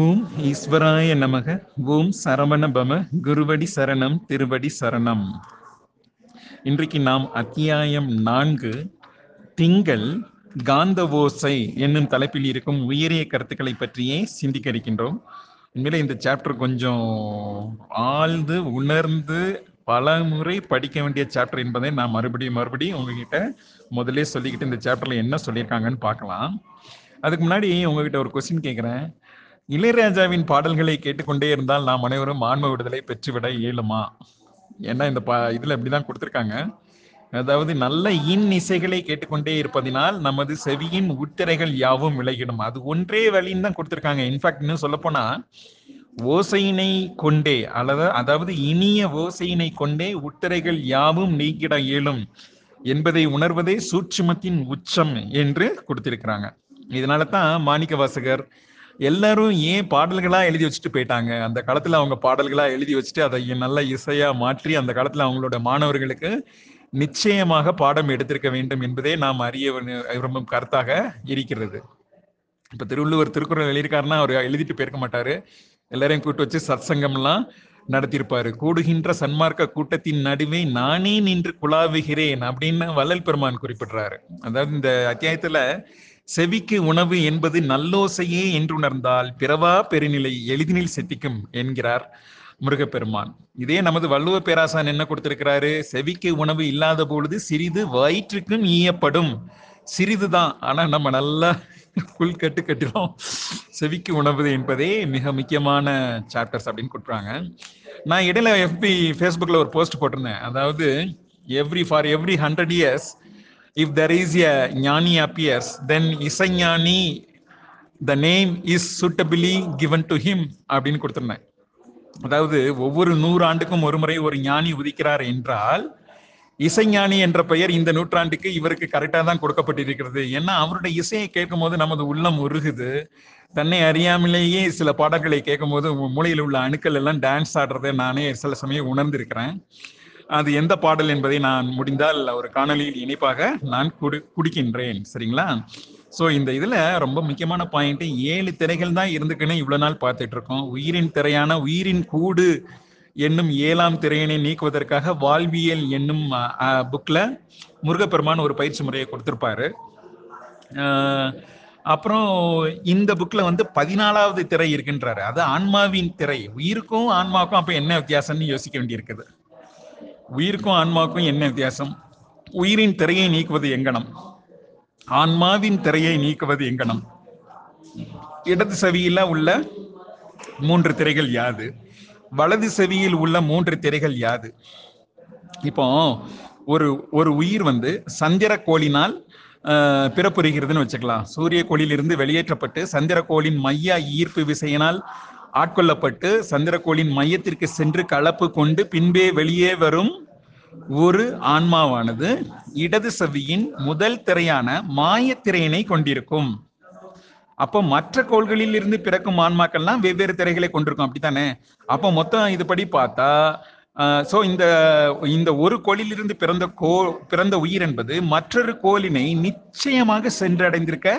ஓம் ஈஸ்வராய நமக ஓம் சரவண பம குருவடி சரணம் திருவடி சரணம். இன்றைக்கு நாம் அத்தியாயம் நான்கு திங்கள் காந்த ஓசை என்னும் தலைப்பில் இருக்கும் உயரிய கருத்துக்களை பற்றியே சிந்திக்க இருக்கின்றோம் இந்த சாப்டர் கொஞ்சம் ஆழ்ந்து உணர்ந்து பல முறை படிக்க வேண்டிய சாப்டர் என்பதை நான் மறுபடியும் மறுபடியும் உங்ககிட்ட முதலே சொல்லிக்கிட்டு இந்த சாப்டர்ல என்ன சொல்லியிருக்காங்கன்னு பார்க்கலாம். அதுக்கு முன்னாடி உங்ககிட்ட ஒரு கொஸ்டின் கேட்குறேன் இளையராஜாவின் பாடல்களை கேட்டுக்கொண்டே இருந்தால் நாம் அனைவரும் ஆன்ம விடுதலை பெற்றுவிட இயலுமா? ஏன்னா இந்த பா இதுல இப்படிதான் கொடுத்துருக்காங்க. அதாவது நல்ல இன் இசைகளை கேட்டுக்கொண்டே இருப்பதினால் நமது செவியின் உத்திரைகள் யாவும் விலகிடும். அது ஒன்றே வழின்னு தான் கொடுத்துருக்காங்க. இன்ஃபேக்ட் இன்னும் சொல்ல போனா ஓசையினை கொண்டே அல்லது அதாவது இனிய ஓசையினை கொண்டே உத்திரைகள் யாவும் நீக்கிட இயலும் என்பதை உணர்வதே சூட்சுமத்தின் உச்சம் என்று கொடுத்திருக்கிறாங்க. இதனால தான் மாணிக்க வாசகர் எல்லாரும் ஏன் பாடல்களா எழுதி வச்சுட்டு போயிட்டாங்க? அந்த காலத்துல அவங்க பாடல்களா எழுதி வச்சுட்டு அதை நல்ல இசையா மாற்றி அந்த காலத்துல அவங்களோட மாணவர்களுக்கு நிச்சயமாக பாடம் எடுத்திருக்க வேண்டும் என்பதே நாம் அறிய விரும்பும் கருத்தாக இருக்கிறது. இப்ப திருவள்ளுவர் திருக்குறள் எழுதியிருக்காருன்னா அவர் எழுதிட்டு போயிருக்க மாட்டாரு. எல்லாரையும் கூப்பிட்டு வச்சு சத்சங்கம்லாம் நடத்தியிருப்பாரு. கூடுகின்ற சன்மார்க்க கூட்டத்தின் நடுவே நானே நின்று குழாவுகிறேன் அப்படின்னு வள்ளல் பெருமான் குறிப்பிடுறாரு. அதாவது இந்த அத்தியாயத்துல செவிக்கு உணவு என்பது நல்லோசையே என்று உணர்ந்தால் பிறவா பெருநிலை எளிதினில் செத்திக்கும் என்கிறார் முருகப்பெருமான். இதே நமது வள்ளுவ பேராசான் என்ன கொடுத்திருக்கிறாரு? செவிக்கு உணவு இல்லாத பொழுது சிறிது வயிற்றுக்கும் ஈயப்படும். சிறிதுதான். ஆனா நம்ம நல்லா புல் கட்டு கட்டிடும் செவிக்கு உணவு என்பதே மிக முக்கியமான சாப்டர்ஸ் அப்படின்னு கொடுக்குறாங்க. நான் இடையில எஃபி ஃபேஸ்புக்ல ஒரு போஸ்ட் போட்டிருந்தேன். அதாவது every for every hundred years if there is a gnani appears then Isaignani the name is suitably given to him அப்படின்னு கொடுத்துருந்தேன். அதாவது ஒவ்வொரு நூறு ஆண்டுக்கும் ஒரு முறை ஒரு ஞானி உதிக்கிறார் என்றால் இசைஞானி என்ற பெயர் இந்த நூற்றாண்டுக்கு இவருக்கு கரெக்டாக தான் கொடுக்கப்பட்டிருக்கிறது. ஏன்னா அவருடைய இசையை கேட்கும் போது நமது உள்ளம் உருகுது. தன்னை அறியாமலேயே சில பாடல்களை கேட்கும் போது மூளையில் உள்ள அணுக்கள் எல்லாம் டான்ஸ் ஆடுறதை நானே சில சமயம் உணர்ந்திருக்கிறேன். அது எந்த பாடல் என்பதை நான் முடிந்தால் ஒரு காணொலியில் இணைப்பாக நான் குடு குடிக்கின்றேன். சரிங்களா? ஸோ இந்த இதில் ரொம்ப முக்கியமான பாயிண்ட் ஏழு திரைகள் தான் இருந்துக்குன்னு இவ்வளோ நாள் பார்த்துட்டு இருக்கோம் உயிரின் திரையான உயிரின் கூடு என்னும் ஏழாம் திரையினை நீக்குவதற்காக வாழ்வியல் என்னும் புக்கில் முருகப்பெருமான் ஒரு பயிற்சி முறையை கொடுத்துருப்பாரு. அப்புறம் இந்த புக்கில் வந்து பதினாலாவது திரை இருக்கின்றாரு. அது ஆன்மாவின் திரை. உயிருக்கும் ஆன்மாவுக்கும் அப்போ என்ன வித்தியாசம்னு யோசிக்க வேண்டியிருக்குது. உயிருக்கும் ஆன்மாவுக்கும் என்ன வித்தியாசம்? உயிரின் திரையை நீக்குவது எங்கனம்? ஆன்மாவின் திரையை நீக்குவது எங்கனம்? இடது செவியில உள்ள மூன்று திரைகள் யாது? வலது செவியில் உள்ள மூன்று திரைகள் யாது? இப்போ ஒரு ஒரு உயிர் வந்து சந்திர கோளினால் பிறப்புறுகிறதுன்னு வச்சுக்கலாம். சூரிய கோளிலிருந்து வெளியேற்றப்பட்டு சந்திரக்கோளின் மைய ஈர்ப்பு விசையினால் ஆட்கொள்ளப்பட்டு சந்திரக்கோளின் மையத்திற்கு சென்று கலப்பு கொண்டு பின்பே வெளியே வரும் ஒரு ஆன்மாவானது இடது செவியின் முதல் திரையான மாயத்திரையினை கொண்டிருக்கும். அப்போ மற்ற கோள்களில் இருந்து பிறக்கும் ஆன்மாக்கள்லாம் வெவ்வேறு திரைகளை கொண்டிருக்கும். அப்படித்தானே? அப்போ மொத்தம் இதுபடி பார்த்தா ஸோ இந்த இந்த ஒரு கோளிலிருந்து பிறந்த கோ பிறந்த உயிர் என்பது மற்றொரு கோளினை நிச்சயமாக சென்றடைந்திருக்க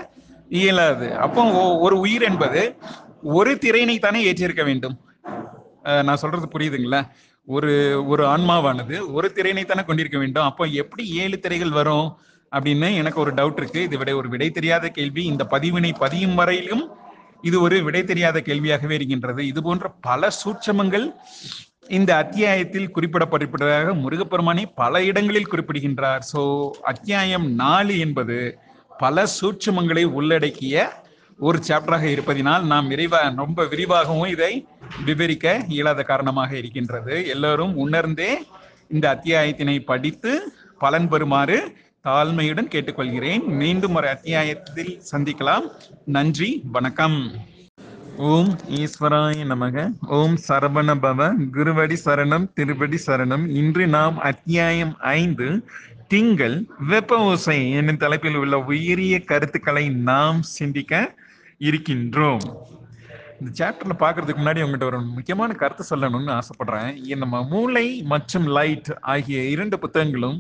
இயலாது. அப்போ ஒரு உயிர் என்பது ஒரு திரையினை தானே ஏற்றிருக்க வேண்டும்? நான் சொல்றது புரியுதுங்களா? ஒரு ஒரு ஆன்மாவானது ஒரு திரையினை தானே கொண்டிருக்க வேண்டும். அப்போ எப்படி ஏழு திரைகள் வரும் அப்படின்னு எனக்கு ஒரு டவுட் இருக்கு. இது விட ஒரு விடை தெரியாத கேள்வி. இந்த பதிவினை பதியும் வரையிலும் இது ஒரு விடை தெரியாத கேள்வியாகவே இருக்கின்றது. இது போன்ற பல சூட்சமங்கள் இந்த அத்தியாயத்தில் குறிப்பிடப்பட்டிருப்பதாக முருகப்பெருமானை பல இடங்களில் குறிப்பிடுகின்றார். சோ அத்தியாயம் நாலு என்பது பல சூட்சமங்களை உள்ளடக்கிய ஒரு சாப்டராக இருப்பதினால் நாம் விரைவா ரொம்ப விரிவாகவும் இதை விவரிக்க இயலாத காரணமாக இருக்கின்றது. எல்லோரும் உணர்ந்தே இந்த அத்தியாயத்தினை படித்து பலன் பெறுமாறு தாழ்மையுடன் கேட்டுக்கொள்கிறேன். மீண்டும் ஒரு அத்தியாயத்தில் சந்திக்கலாம். நன்றி வணக்கம். ஓம் ஈஸ்வராய நமக. ஓம் சரவண பவ குருவடி சரணம் திருவடி சரணம். இன்று நாம் அத்தியாயம் ஐந்து திங்கள் வெப்ப ஓசை என்னும் தலைப்பில் உள்ள உயரிய கருத்துக்களை நாம் சிந்திக்க இருக்கின்றோம். இந்த சாப்டர்ல பாக்குறதுக்கு முன்னாடி உங்ககிட்ட ஒரு முக்கியமான கருத்து சொல்லணும்னு ஆசைப்படுறேன். நம்ம மூளை மற்றும் லைட் ஆகிய இரண்டு புத்தகங்களும்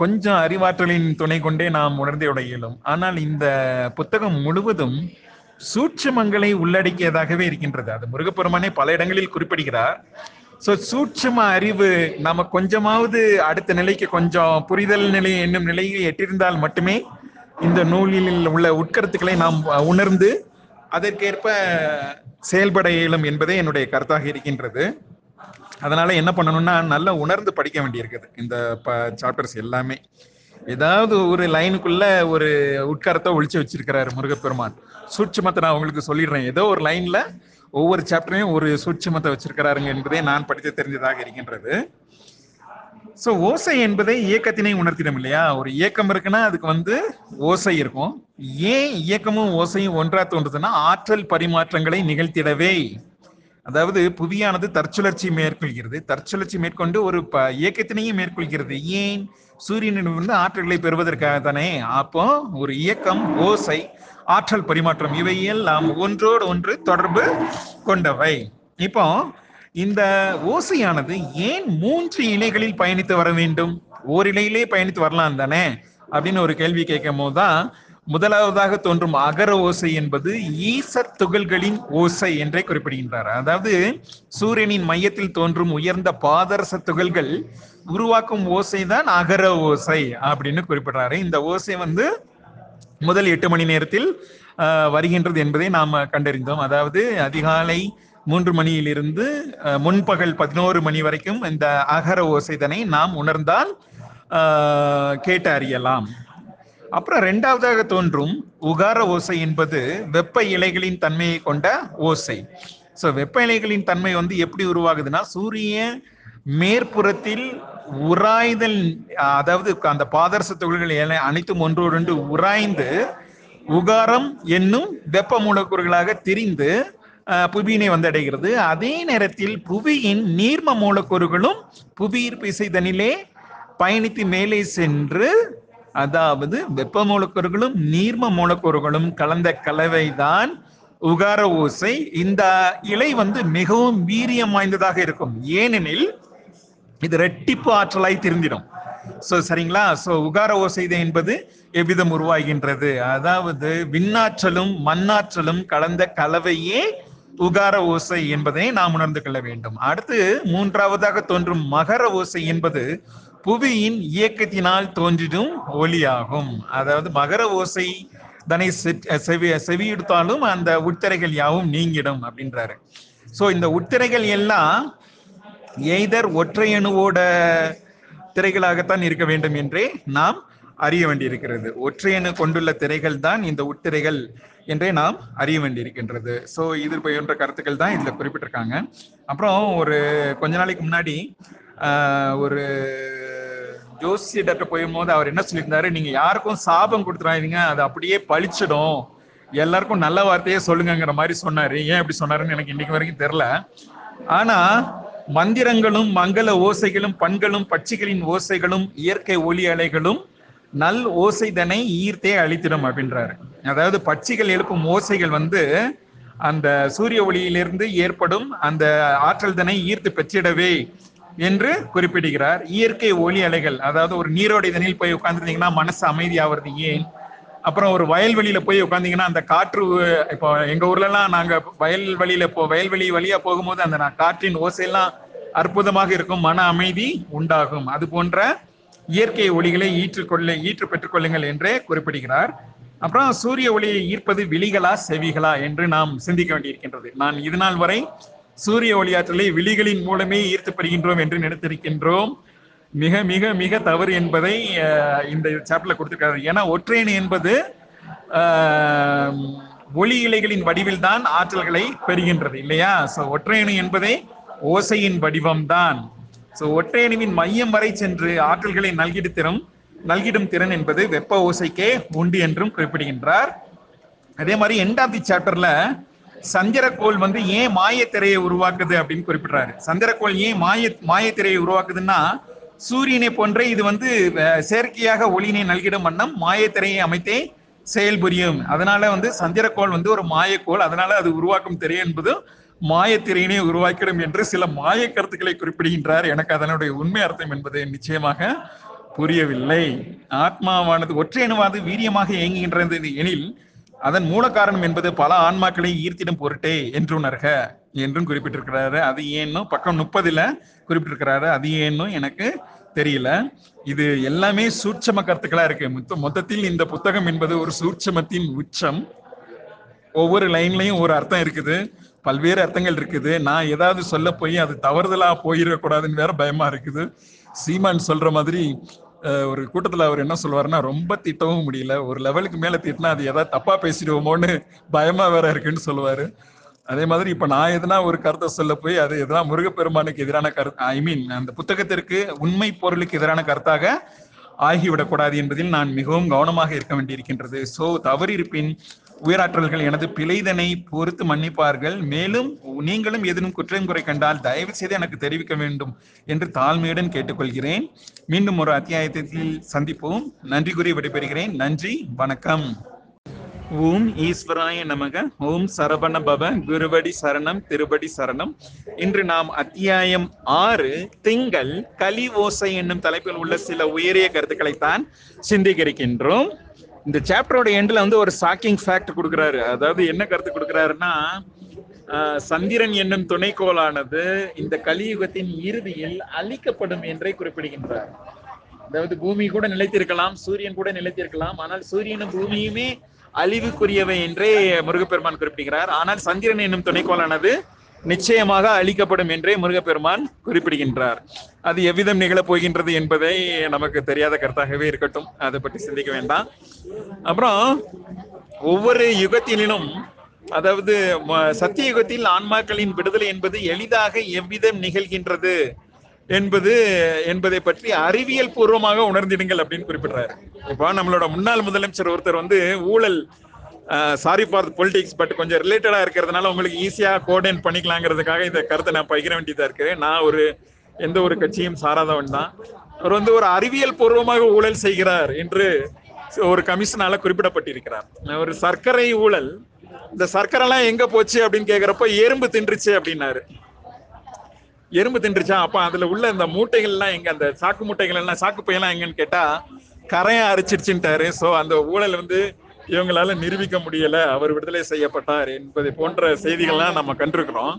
கொஞ்சம் அறிவாற்றலின் துணை கொண்டே நாம் உணர்ந்தே இயலும். ஆனால் இந்த புத்தகம் முழுவதும் சூட்சமங்களை உள்ளடக்கியதாகவே இருக்கின்றது. அது முருகப்பெருமானே பல இடங்களில் குறிப்பிடுகிறார். ஸோ சூட்சம அறிவு நம்ம கொஞ்சமாவது அடுத்த நிலைக்கு கொஞ்சம் புரிதல் நிலை என்னும் நிலையை எட்டிருந்தால் மட்டுமே இந்த நூலில் உள்ள உட்கருத்துக்களை நாம் உணர்ந்து அதற்கேற்ப செயல்பட இயலும் என்பதே என்னுடைய கருத்தாக இருக்கின்றது. அதனால என்ன பண்ணணும்னா நல்லா உணர்ந்து படிக்க வேண்டியிருக்குது இந்த சாப்டர்ஸ் எல்லாமே. ஏதாவது ஒரு லைனுக்குள்ள ஒரு உட்காரத்தை ஒழிச்சு வச்சிருக்கிறாரு முருகப்பெருமான். சூட்சமத்தை நான் உங்களுக்கு சொல்லிடுறேன். ஏதோ ஒரு லைன்ல ஒவ்வொரு சாப்டரையும் ஒரு சூட்சமத்தை வச்சிருக்கிறாருங்க என்பதே நான் படித்து தெரிஞ்சதாக இருக்கின்றது. சோ ஓசை என்பதை இயக்கத்தினை உணர்த்திடும் இல்லையா? ஒரு இயக்கம் இருக்குன்னா அதுக்கு வந்து ஓசை இருக்கும். ஏன் இயக்கமும் ஓசையும் ஒன்றா தோன்றுதுன்னா ஆற்றல் பரிமாற்றங்களை நிகழ்த்திடவே. அதாவது புவியானது தற்சுழற்சி மேற்கொள்கிறது. தற்சுழற்சி மேற்கொண்டு ஒரு ப இயக்கத்தினையும் மேற்கொள்கிறது. ஏன்? சூரியனிடமிருந்து ஆற்றல்களை பெறுவதற்காக தானே. அப்போ ஒரு இயக்கம் ஓசை ஆற்றல் பரிமாற்றம் இவை எல்லாம் ஒன்றோடு ஒன்று தொடர்பு கொண்டவை. இப்போ இந்த ஓசையானது ஏன் மூன்று இலைகளில் பயணித்து வர வேண்டும்? ஓரிலையிலே பயணித்து வரலாம் தானே? அப்படின்னு ஒரு கேள்வி கேட்கும் போதுதான் முதலாவதாக தோன்றும் அகர ஓசை என்பது ஈசர் துகள்களின் ஓசை என்றே குறிப்பிடுகின்றார். அதாவது சூரியனின் மையத்தில் தோன்றும் உயர்ந்த பாதரச துகள்கள் உருவாக்கும் ஓசை தான் அகர ஓசை அப்படின்னு குறிப்பிடுறாரு. இந்த ஓசை வந்து முதல் எட்டு மணி நேரத்தில் வருகின்றது என்பதை நாம் கண்டறிந்தோம். அதாவது அதிகாலை மூன்று மணியிலிருந்து முன்பகல் பதினோரு மணி வரைக்கும் இந்த அகர ஓசைதனை நாம் உணர்ந்தால் கேட்டு அறியலாம் அப்புறம் ரெண்டாவதாக தோன்றும் உகார ஓசை என்பது வெப்ப இலைகளின் தன்மையை கொண்ட ஓசை. ஸோ வெப்ப இலைகளின் தன்மை வந்து எப்படி உருவாகுதுன்னா சூரிய மேற்புறத்தில் உராய்தல் அதாவது அந்த பாதரச துகள்கள் அனைத்தும் ஒன்றோடொன்று உராய்ந்து உகாரம் என்னும் வெப்ப மூலக்கூறுகளாக திரிந்து புவியினை வந்தடைகிறது. அதே நேரத்தில் புவியின் நீர்ம மூலக்கூறுகளும் புவியீர்ப்பு செய்தனிலே பயணித்து மேலே சென்று அதாவது வெப்ப மூலக்கூறுகளும் நீர்ம மூலக்கூறுகளும் கலந்த கலவைதான் உகார ஓசை. இந்த இலை வந்து மிகவும் வீரியம் வாய்ந்ததாக இருக்கும். ஏனெனில் இது ரெட்டிப்பு ஆற்றலாய் திருந்திடும். சோ சரிங்களா? சோ உகார ஓசை என்பது எவ்விதம் உருவாகின்றது? அதாவது விண்ணாற்றலும் மண்ணாற்றலும் கலந்த கலவையே உகார ஓசை என்பதை நாம் உணர்ந்து கொள்ள வேண்டும். அடுத்து மூன்றாவதாக தோன்றும் மகர ஓசை என்பது புவியின் இயக்கத்தினால் தோன்றிடும் ஒலியாகும் அதாவது மகர ஓசை தனை செவி செவியெடுத்தாலும் அந்த உட்திரைகள் யாவும் நீங்கிடும் அப்படின்றாரு. ஸோ இந்த உட்திரைகள் எல்லாம் எய்தர் ஒற்றையணுவோட திரைகளாகத்தான் இருக்க வேண்டும் என்றே நாம் அறிய வேண்டியிருக்கிறது. ஒற்றையணு கொண்டுள்ள திரைகள் தான் இந்த உட்திரைகள் என்றே நாம் அறிய வேண்டியிருக்கின்றது. ஸோ இது போன்ற கருத்துக்கள் தான் இதில் குறிப்பிட்டிருக்காங்க. அப்புறம் ஒரு கொஞ்ச நாளைக்கு முன்னாடி ஒரு ஜோசியர்கிட்ட போகும்போது அவர் என்ன சொல்லியிருந்தாரு? நீங்க யாருக்கும் சாபம் கொடுத்துறாதீங்க அது அப்படியே பழிச்சிடும். எல்லாருக்கும் நல்ல வார்த்தையே சொல்லுங்கிற மாதிரி சொன்னாரு. ஏன் அப்படி சொன்னாருன்னு எனக்கு இன்னைக்கு வரைக்கும் தெரில ஆனா மந்திரங்களும் மங்கள ஓசைகளும் பண்களும் பட்சிகளின் ஓசைகளும் இயற்கை ஒலி அலைகளும் நல் ஓசைதனை ஈர்த்தே அழித்திடும் அப்படின்றாரு. அதாவது பட்சிகள் எழுப்பும் ஓசைகள் வந்து அந்த சூரிய ஒளியிலிருந்து ஏற்படும் அந்த ஆற்றல் தனை ஈர்த்து பெற்றிடவே என்று குறிப்பிடுகிறார். இயற்கை ஒளி அலைகள் அதாவது ஒரு நீரோடை தண்ணியில் போய் உட்காந்துருந்தீங்கன்னா மனசு அமைதியாகிறது ஏன்? அப்புறம் ஒரு வயல்வெளியில போய் உட்காந்தீங்கன்னா அந்த காற்று இப்போ எங்க ஊர்லலாம் நாங்க வயல்வெளியில போ வயல்வெளி வழியா போகும்போது அந்த காற்றின் ஓசையெல்லாம் அற்புதமாக இருக்கும் மன அமைதி உண்டாகும். அது போன்ற இயற்கை ஒளிகளை ஈற்றுக்கொள்ள ஈற்று பெற்றுக் கொள்ளுங்கள் என்றே குறிப்பிடுகிறார். அப்புறம் சூரிய ஒளியை ஈர்ப்பது விழிகளா செவிகளா என்று நாம் சிந்திக்க வேண்டியிருக்கின்றது. நான் இதுநாள் வரை சூரிய ஒளியாற்றலை விழிகளின் மூலமே ஈர்த்து பெறுகின்றோம் என்று நினைத்திருக்கின்றோம். மிக மிக மிக தவறு என்பதை இந்த சாப்டர்ல கொடுத்திருக்காரு ஏன்னா ஒற்றையணி என்பது ஒளி இலைகளின் வடிவில் தான் ஆற்றல்களை பெறுகின்றது இல்லையா? சோ ஒற்றையணி என்பதே ஓசையின் வடிவம்தான். சோ ஒற்றையணுவின் மையம் வரை சென்று ஆற்றல்களை நல்கிடு திறம் நல்கிடும் திறன் என்பது வெப்ப ஓசைக்கே உண்டு என்றும் குறிப்பிடுகின்றார். அதே மாதிரி எண்டாம் தி சாப்டர்ல சந்திரக்கோள் வந்து ஏன் மாயத்திரையை உருவாக்குது அப்படின்னு குறிப்பிடுறாரு. சந்திரக்கோள் ஏன் மாய மாயத்திரையை உருவாக்குதுன்னா சூரியனை போன்றே இது வந்து செயற்கையாக ஒளியினை நல்கிடும் வண்ணம் மாயத்திரையை அமைத்தே செயல்புரியும். அதனால வந்து சந்திரக்கோள் வந்து ஒரு மாயக்கோள் அதனால அது உருவாக்கும் திரை என்பதும் மாயத்திரையினை உருவாக்கிடும் என்று சில மாய கருத்துக்களை குறிப்பிடுகின்றார். எனக்கு அதனுடைய உண்மை அர்த்தம் என்பது நிச்சயமாக புரியவில்லை. ஆத்மாவானது ஒற்றையணுவாது வீரியமாக இயங்குகின்றது எனில் அதன் மூல காரணம் என்பது பல ஆன்மாக்களை ஈர்த்திடும் பொருட்டே என்று உணர்க என்றும் குறிப்பிட்டிருக்கிறாரு. அது ஏன்னும் பக்கம் முப்பதுல குறிப்பிட்டிருக்கிறாரு. அது ஏன்னும் எனக்கு தெரியல. இது எல்லாமே சூட்சம கருத்துக்களா இருக்கு. மொத்த- மொத்தத்தில் இந்த புத்தகம் என்பது ஒரு சூட்சமத்தின் உச்சம். ஒவ்வொரு லைன்லயும் ஒரு அர்த்தம் இருக்குது. பல்வேறு அர்த்தங்கள் இருக்குது. நான் ஏதாவது சொல்ல போய் அது தவறுதலா போயிடக்கூடாதுன்னு வேற பயமா இருக்குது. சீமான் சொல்ற மாதிரி ஒரு கூட்டத்துல அவர் என்ன சொல்லுவாருன்னா ரொம்ப திட்டவும் முடியல. ஒரு லெவலுக்கு மேல திட்டினா அது ஏதாவது தப்பா பேசிடுவோமோன்னு பயமா வேற இருக்குன்னு சொல்லுவாரு. அதே மாதிரி இப்ப நான் எதுனா ஒரு கருத்தை சொல்ல போய் அது எதுனா முருகப்பெருமானுக்கு எதிரான கருத்து ஐ மீன் அந்த புத்தகத்திற்கு உண்மை பொருளுக்கு எதிரான கருத்தாக ஆகிவிடக்கூடாது என்பதில் நான் மிகவும் கவனமாக இருக்க வேண்டியிருக்கின்றது. சோ தவறு இருப்பின் உயராற்றல்கள் எனது பிழைதனை பொறுத்து மன்னிப்பார்கள். மேலும் நீங்களும் ஏதேனும் குற்றம் குறை கண்டால் தயவு செய்து எனக்கு தெரிவிக்க வேண்டும் என்று தாழ்மையுடன் கேட்டுக்கொள்கிறேன். மீண்டும் ஒரு அத்தியாயத்தில் சந்திப்போம். நன்றி கூறி விடைபெறுகிறேன். நன்றி வணக்கம். ஓம் ஈஸ்வராய நமக. ஓம் சரவண பவ குருவடி சரணம் திருவடி சரணம். இன்று நாம் அத்தியாயம் ஆறு திங்கள் கலி ஓசை என்னும் தலைப்பில் உள்ள சில உயரிய கருத்துக்களைத்தான் சிந்திக்கிருக்கின்றோம் இந்த சாப்டரோட எண்ட்ல வந்து ஒரு ஷாக்கிங் ஃபேக்ட் கொடுக்குறாரு. அதாவது என்ன கருத்து கொடுக்குறாருன்னா சந்திரன் என்னும் துணைக்கோளானது இந்த கலியுகத்தின் இறுதியில் அழிக்கப்படும் என்றே குறிப்பிடுகின்றார். அதாவது பூமி கூட நிலைத்திருக்கலாம் சூரியன் கூட நிலைத்திருக்கலாம் ஆனால் சூரியனும் பூமியுமே அழிவுக்குரியவை என்றே முருகப்பெருமான் குறிப்பிடுகிறார். ஆனால் சந்திரன் என்னும் துணைக்கோளானது நிச்சயமாக அழிக்கப்படும் என்றே முருகப்பெருமான் குறிப்பிடுகின்றார். அது எவ்விதம் நிகழப் போகின்றது என்பதை நமக்கு தெரியாத கருத்தாகவே இருக்கட்டும். அதை பற்றி சிந்திக்க வேண்டாம். அப்புறம் ஒவ்வொரு யுகத்திலும் அதாவது ம- சத்திய யுகத்தில் ஆன்மாக்களின் விடுதலை என்பது எளிதாக எவ்விதம் நிகழ்கின்றது என்பது என்பதை பற்றி அறிவியல் பூர்வமாக உணர்ந்திடுங்கள் அப்படின்னு குறிப்பிடுறாரு. இப்போ நம்மளோட முன்னாள் முதலமைச்சர் ஒருத்தர் வந்து ஊழல் சாரி ஃபார் பொலிட்டிக்ஸ் பட் கொஞ்சம் ரிலேட்டடா இருக்கிறதுனால உங்களுக்கு ஈஸியா கோஆர்டினேட் பண்ணிக்கலாங்கிறதுக்காக இந்த கருத்தை நான் பகிர வேண்டியதா இருக்கு. நான் ஒரு எந்த ஒரு கட்சியும் சாராதவன் தான். அவர் வந்து ஒரு அறிவியல் பூர்வமாக ஊழல் செய்கிறார் என்று ஒரு கமிஷனால குறிப்பிடப்பட்டிருக்கிறார். ஒரு சர்க்கரை ஊழல் இந்த சர்க்கரை எல்லாம் எங்க போச்சு அப்படின்னு கேக்குறப்ப எறும்பு தின்றுச்சு அப்படின்னாரு. எறும்பு தின்றுச்சா? அப்ப அதுல உள்ள இந்த மூட்டைகள் எல்லாம் எங்க அந்த சாக்கு மூட்டைகள் எல்லாம் சாக்கு பையெல்லாம் எங்கன்னு கேட்டா கரையை அரிச்சிருச்சுட்டாரு சோ அந்த ஊழல் வந்து இவங்களால நிரூபிக்க முடியல அவர் விடுதலை செய்யப்பட்டார் என்பதை போன்ற செய்திகள்லாம் நம்ம கண்டிருக்கிறோம்.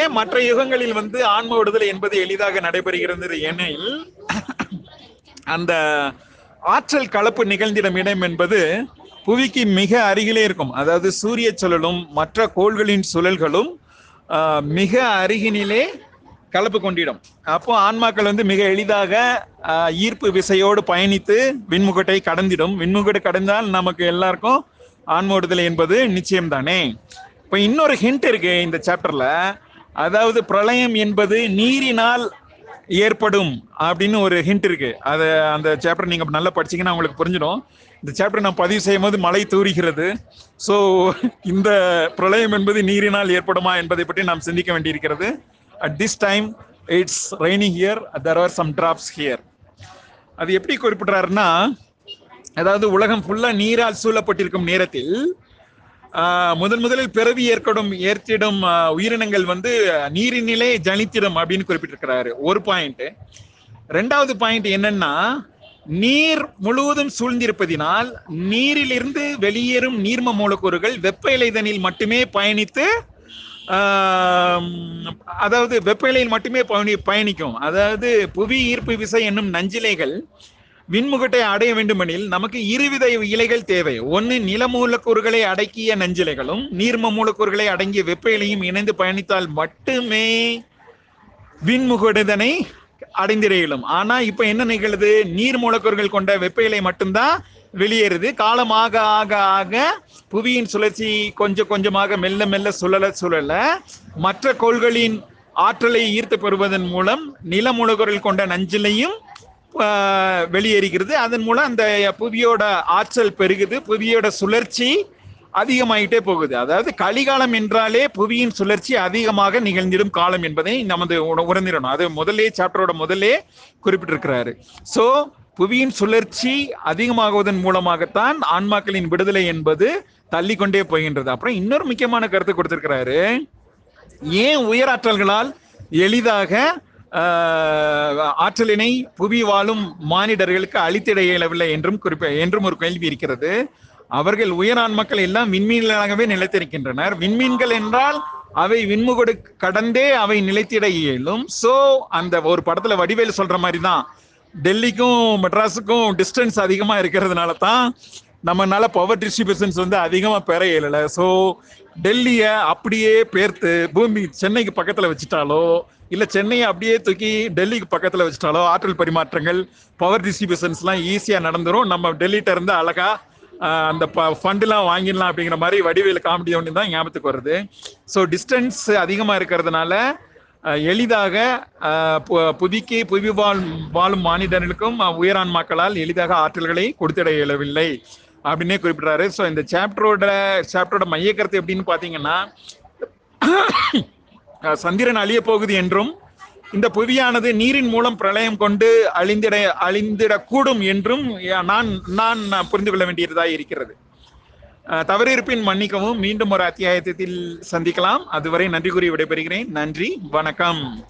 ஏன் மற்ற யுகங்களில் வந்து ஆன்ம விடுதலை என்பது எளிதாக நடைபெறுகிறது எனில் அந்த ஆற்றல் கலப்பு நிகழ்ந்திடும் இடம் என்பது புவிக்கு மிக அருகிலே இருக்கும். அதாவது சூரிய சுழலும் மற்ற கோள்களின் சுழல்களும் மிக அருகினிலே கலப்பு கொண்டிடும். அப்போ ஆன்மாக்கள் வந்து மிக எளிதாக ஈர்ப்பு விசையோடு பயணித்து விண்முகட்டை கடந்திடும். விண்முகட்டை கடந்தால் நமக்கு எல்லாருக்கும் ஆன்ம விடுதலை என்பது நிச்சயம் தானே இப்போ இன்னொரு ஹிண்ட் இருக்கு இந்த சாப்டர்ல அதாவது பிரளயம் என்பது நீரினால் ஏற்படும் அப்படின்னு ஒரு ஹிண்ட் இருக்கு. அது அந்த சாப்டர் நீங்க நல்லா படிச்சீங்கன்னா உங்களுக்கு புரிஞ்சிடும். இந்த சாப்டர் நான் பதிவு செய்யும் போது மழை தூறுகிறது. ஸோ இந்த பிரளயம் என்பது நீரினால் ஏற்படுமா என்பதை பற்றி நாம் சிந்திக்க வேண்டியிருக்கிறது. At this time it's raining here there are some drops here அது எப்படி குறிப்பிடுறாருன்னா அதாவது உலகம் ஃபுல்லாக நீரால் சூழப்பட்டிருக்கும் நேரத்தில் முதன் முதலில் பிறவி ஏற்படும் ஏற்றிடும் உயிரினங்கள் வந்து நீரினிலே ஜனித்திடும் அப்படின்னு குறிப்பிட்டிருக்கிறாரு. ஒரு பாயிண்ட் ரெண்டாவது பாயிண்ட் என்னன்னா நீர் முழுவதும் சூழ்ந்திருப்பதினால் நீரிலிருந்து வெளியேறும் நீர்ம மூலக்கூறுகள் வெப்ப இலைதனில் மட்டுமே பயணித்து அதாவது வெப்ப இலையில் மட்டுமே பயணி பயணிக்கும். அதாவது புவி ஈர்ப்பு விசை என்னும் நஞ்சிலைகள் விண்முகட்டை அடைய வேண்டுமெனில் நமக்கு இருவித இலைகள் தேவை. ஒன்று நில மூலக்கூறுகளை அடக்கிய நஞ்சிலைகளும் நீர்ம மூலக்கூறுகளை அடங்கிய வெப்ப இலையும் இணைந்து பயணித்தால் மட்டுமே விண்முகடுதனை அடைந்திட இயலும் இப்போ என்ன நிகழ்து? நீர் மூலக்கூறுகள் கொண்ட வெப்ப இலை மட்டும்தான் வெளியேறுது. காலமாக ஆக ஆக புவியின் சுழற்சி கொஞ்சம் கொஞ்சமாக மெல்ல மெல்ல சுழல சுழல மற்ற கோள்களின் ஆற்றலை ஈர்த்து பெறுவதன் மூலம் நில கொண்ட நஞ்சிலையும் வெளியேறுகிறது. அதன் மூலம் அந்த புவியோட ஆற்றல் பெருகுது. புவியோட சுழற்சி அதிகமாயிட்டே போகுது. அதாவது கலிகாலம் என்றாலே புவியின் சுழற்சி அதிகமாக நிகழ்ந்திடும் காலம் என்பதை நமது உணர்ந்திடணும். அது முதலே சாப்டரோட முதலே குறிப்பிட்டிருக்கிறாரு. சோ புவியின் சுழற்சி அதிகமாகுவதன் மூலமாகத்தான் ஆன்மாக்களின் விடுதலை என்பது தள்ளிக்கொண்டே போகின்றது. அப்புறம் இன்னொரு முக்கியமான கருத்து கொடுத்திருக்கிறாரு. ஏன் உயராற்றல்களால் எளிதாக ஆற்றலினை புவி வாழும் மானிடர்களுக்கு அளித்திட இயலவில்லை என்றும் குறிப்ப என்றும் ஒரு கேள்வி இருக்கிறது. அவர்கள் உயரான் மக்கள் எல்லாம் விண்மீன்களாகவே நிலைத்திருக்கின்றனர். விண்மீன்கள் என்றால் அவை விண்முகடு கடந்தே அவை நிலைத்திட இயலும். சோ அந்த ஒரு படத்துல வடிவேல் சொல்ற மாதிரி தான் டெல்லிக்கும் மெட்ராஸுக்கும் டிஸ்டன்ஸ் அதிகமாக இருக்கிறதுனால தான் நம்மனால பவர் டிஸ்ட்ரிபியூஷன்ஸ் வந்து அதிகமாக பெற இயலலை. ஸோ டெல்லியை அப்படியே பேர்த்து பூமி சென்னைக்கு பக்கத்தில் வச்சுட்டாலோ இல்லை சென்னையை அப்படியே தூக்கி டெல்லிக்கு பக்கத்தில் வச்சுட்டாலோ ஆற்றல் பரிமாற்றங்கள் பவர் டிஸ்ட்ரிபியூஷன்ஸ்லாம் ஈஸியாக நடந்துடும் நம்ம டெல்லிகிட்ட இருந்து அழகாக அந்த ப ஃபண்டுலாம் வாங்கிடலாம் அப்படிங்கிற மாதிரி வடிவேல் காமெடி ஒன்று தான் ஞாபகத்துக்கு வருது. ஸோ டிஸ்டன்ஸ் அதிகமாக இருக்கிறதுனால எளிதாக புதிக்கு பு- புவிக்கு புவி வாழ் வாழும் மானிடர்களுக்கும் உயரான்மாக்களால் உயரான் மக்களால் எளிதாக ஆற்றல்களை கொடுத்திட இயலவில்லை அப்படின்னே குறிப்பிடுறாரு. ஸோ இந்த சாப்டரோட சாப்டரோட மையக்கருத்து எப்படின்னு பார்த்தீங்கன்னா சந்திரன் அழிய போகுது என்றும் இந்த புவியானது நீரின் மூலம் பிரளயம் கொண்டு அழிந்திட அழிந்திடக்கூடும் என்றும் நான் நான் புரிந்து கொள்ள வேண்டியதாக இருக்கிறது. தவறிருப்பின் மன்னிக்கவும். மீண்டும் ஒரு அத்தியாயத்தில் சந்திக்கலாம். அதுவரை நன்றி கூறி விடைபெறுகிறேன். நன்றி. வணக்கம்.